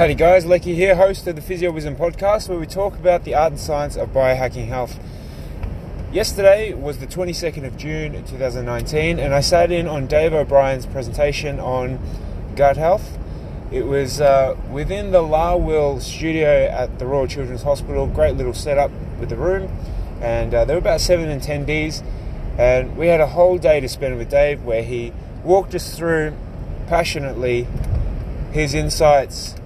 Howdy guys, Lecky here, host of the Physio Wisdom podcast, where we talk about the art and science of biohacking health. Yesterday was the 22nd of June 2019, and I sat in on Dave O'Brien's presentation on gut health. It was uh, within the La Will studio at the Royal Children's Hospital. Great little setup with the room, and uh, there were about seven attendees, and we had a whole day to spend with Dave, where he walked us through passionately his insights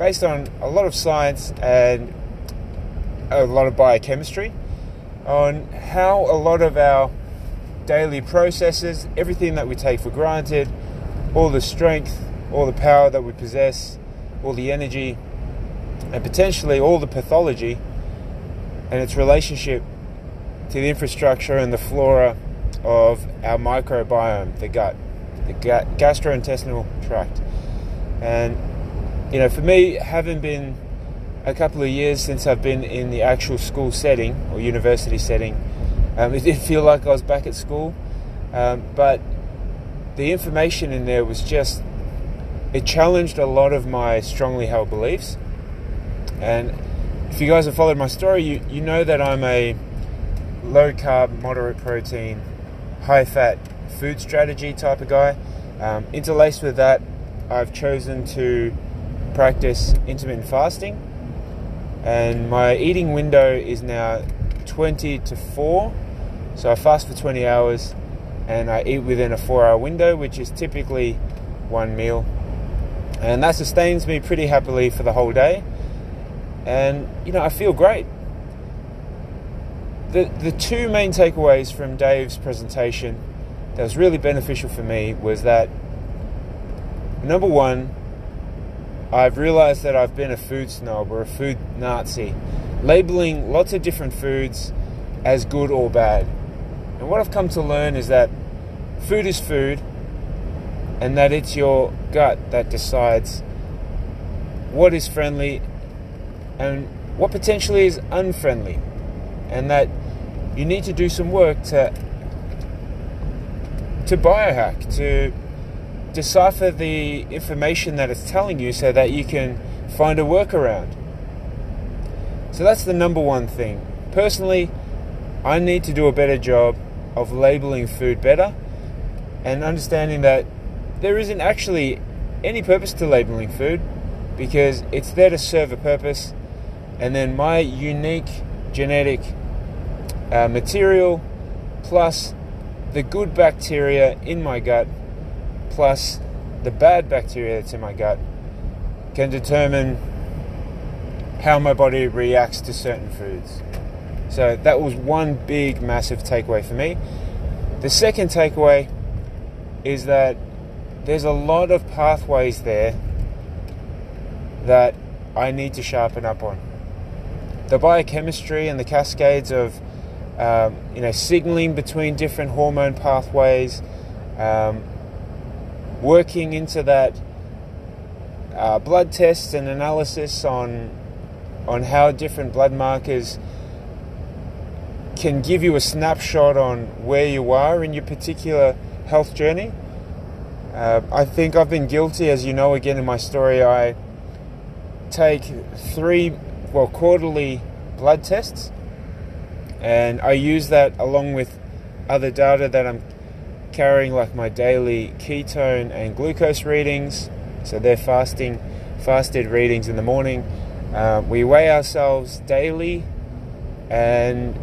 based on a lot of science and a lot of biochemistry on how a lot of our daily processes, everything that we take for granted, all the strength, all the power that we possess, all the energy, and potentially all the pathology and its relationship to the infrastructure and the flora of our microbiome, the gut, the gastrointestinal tract. And you know, for me, having been a couple of years since I've been in the actual school setting or university setting, um, it did feel like I was back at school. Um, but the information in there was just, it challenged a lot of my strongly held beliefs. And if you guys have followed my story, you, you know that I'm a low carb, moderate protein, high fat food strategy type of guy. Um, interlaced with that, I've chosen to practice intermittent fasting, and my eating window is now 20 to 4. So I fast for 20 hours and I eat within a 4 hour window, which is typically one meal. And that sustains me pretty happily for the whole day. And, you know, I feel great. The, the two main takeaways from Dave's presentation that was really beneficial for me was that number one, I've realized that I've been a food snob or a food Nazi, labeling lots of different foods as good or bad. And what I've come to learn is that food is food, and that it's your gut that decides what is friendly and what potentially is unfriendly, and that you need to do some work to to biohack to decipher the information that it's telling you so that you can find a workaround. So that's the number one thing. Personally, I need to do a better job of labeling food better and understanding that there isn't actually any purpose to labeling food because it's there to serve a purpose and then my unique genetic uh, material plus the good bacteria in my gut plus the bad bacteria that's in my gut can determine how my body reacts to certain foods. So that was one big, massive takeaway for me. The second takeaway is that there's a lot of pathways there that I need to sharpen up on. The biochemistry and the cascades of um, you know signaling between different hormone pathways, um, working into that uh, blood tests and analysis on on how different blood markers can give you a snapshot on where you are in your particular health journey. Uh, I think I've been guilty, as you know, again in my story. I take three, well, quarterly blood tests, and I use that along with other data that I'm carrying like my daily ketone and glucose readings. So they're fasting, fasted readings in the morning. Uh, we weigh ourselves daily, and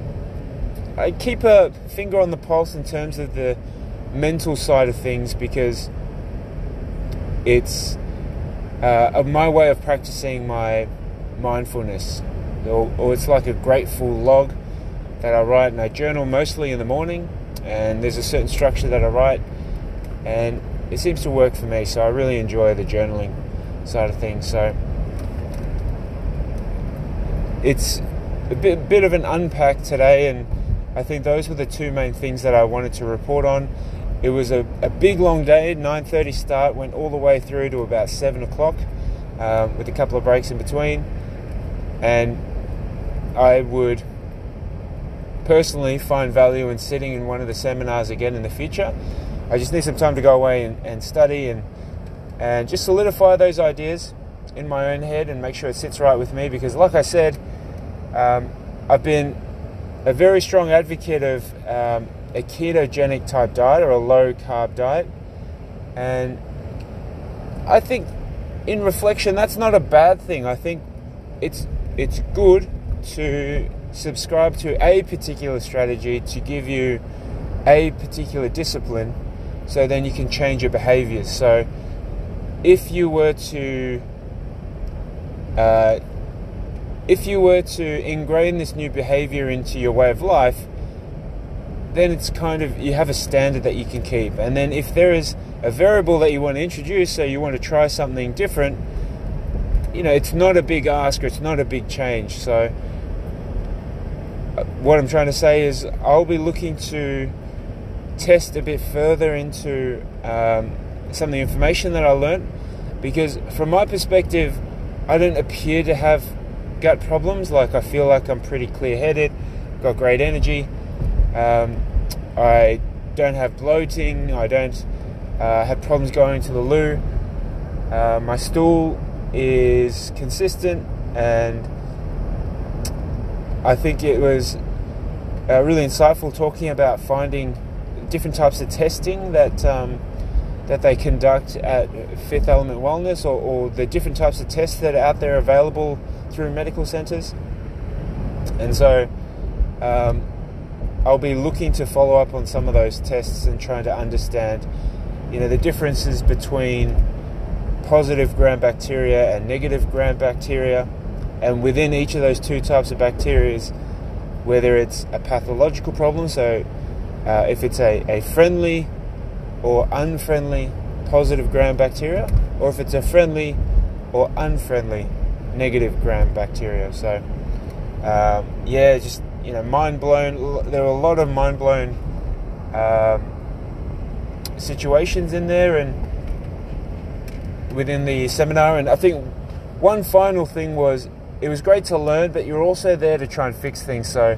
I keep a finger on the pulse in terms of the mental side of things because it's uh, my way of practicing my mindfulness, or, or it's like a grateful log that I write and I journal mostly in the morning and there's a certain structure that I write, and it seems to work for me. So I really enjoy the journaling side of things. So it's a bit, bit of an unpack today, and I think those were the two main things that I wanted to report on. It was a, a big long day, 9:30 start, went all the way through to about seven o'clock, um, with a couple of breaks in between, and I would personally find value in sitting in one of the seminars again in the future. I just need some time to go away and, and study and and just solidify those ideas in my own head and make sure it sits right with me because, like I said, um, I've been a very strong advocate of um, a ketogenic type diet or a low carb diet. And I think, in reflection, that's not a bad thing. I think it's it's good to subscribe to a particular strategy to give you a particular discipline so then you can change your behaviors. So if you were to uh, if you were to ingrain this new behavior into your way of life, then it's kind of you have a standard that you can keep. And then if there is a variable that you want to introduce, so you want to try something different, you know, it's not a big ask or it's not a big change. So what I'm trying to say is I'll be looking to test a bit further into um, some of the information that I learned because from my perspective, I don't appear to have gut problems. Like I feel like I'm pretty clear-headed, got great energy. Um, I don't have bloating. I don't uh, have problems going to the loo. Uh, my stool is consistent, and I think it was uh, really insightful talking about finding different types of testing that um, that they conduct at Fifth Element Wellness, or, or the different types of tests that are out there available through medical centres. And so um, I'll be looking to follow up on some of those tests and trying to understand, you know, the differences between positive gram bacteria and negative gram bacteria, and within each of those two types of bacteria, whether it's a pathological problem, so uh, if it's a, a friendly or unfriendly positive gram bacteria, or if it's a friendly or unfriendly negative gram bacteria. So, um, yeah, just you know, mind blown. There are a lot of mind blown um, situations in there, and within the seminar. And I think one final thing was it was great to learn, but you're also there to try and fix things. So,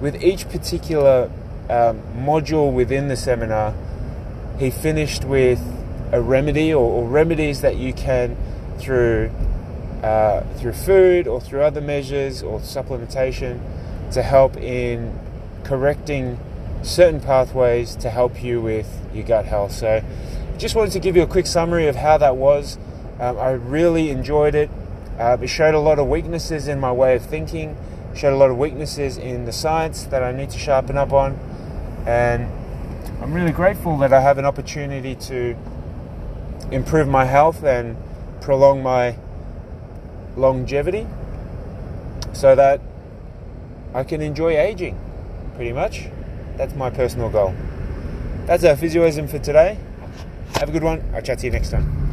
with each particular um, module within the seminar, he finished with a remedy or, or remedies that you can through uh, through food or through other measures or supplementation to help in correcting certain pathways to help you with your gut health. So, just wanted to give you a quick summary of how that was. Um, I really enjoyed it. Uh, it showed a lot of weaknesses in my way of thinking, showed a lot of weaknesses in the science that I need to sharpen up on, and I'm really grateful that I have an opportunity to improve my health and prolong my longevity so that I can enjoy aging, pretty much. That's my personal goal. That's our physioism for today. Have a good one. I'll chat to you next time.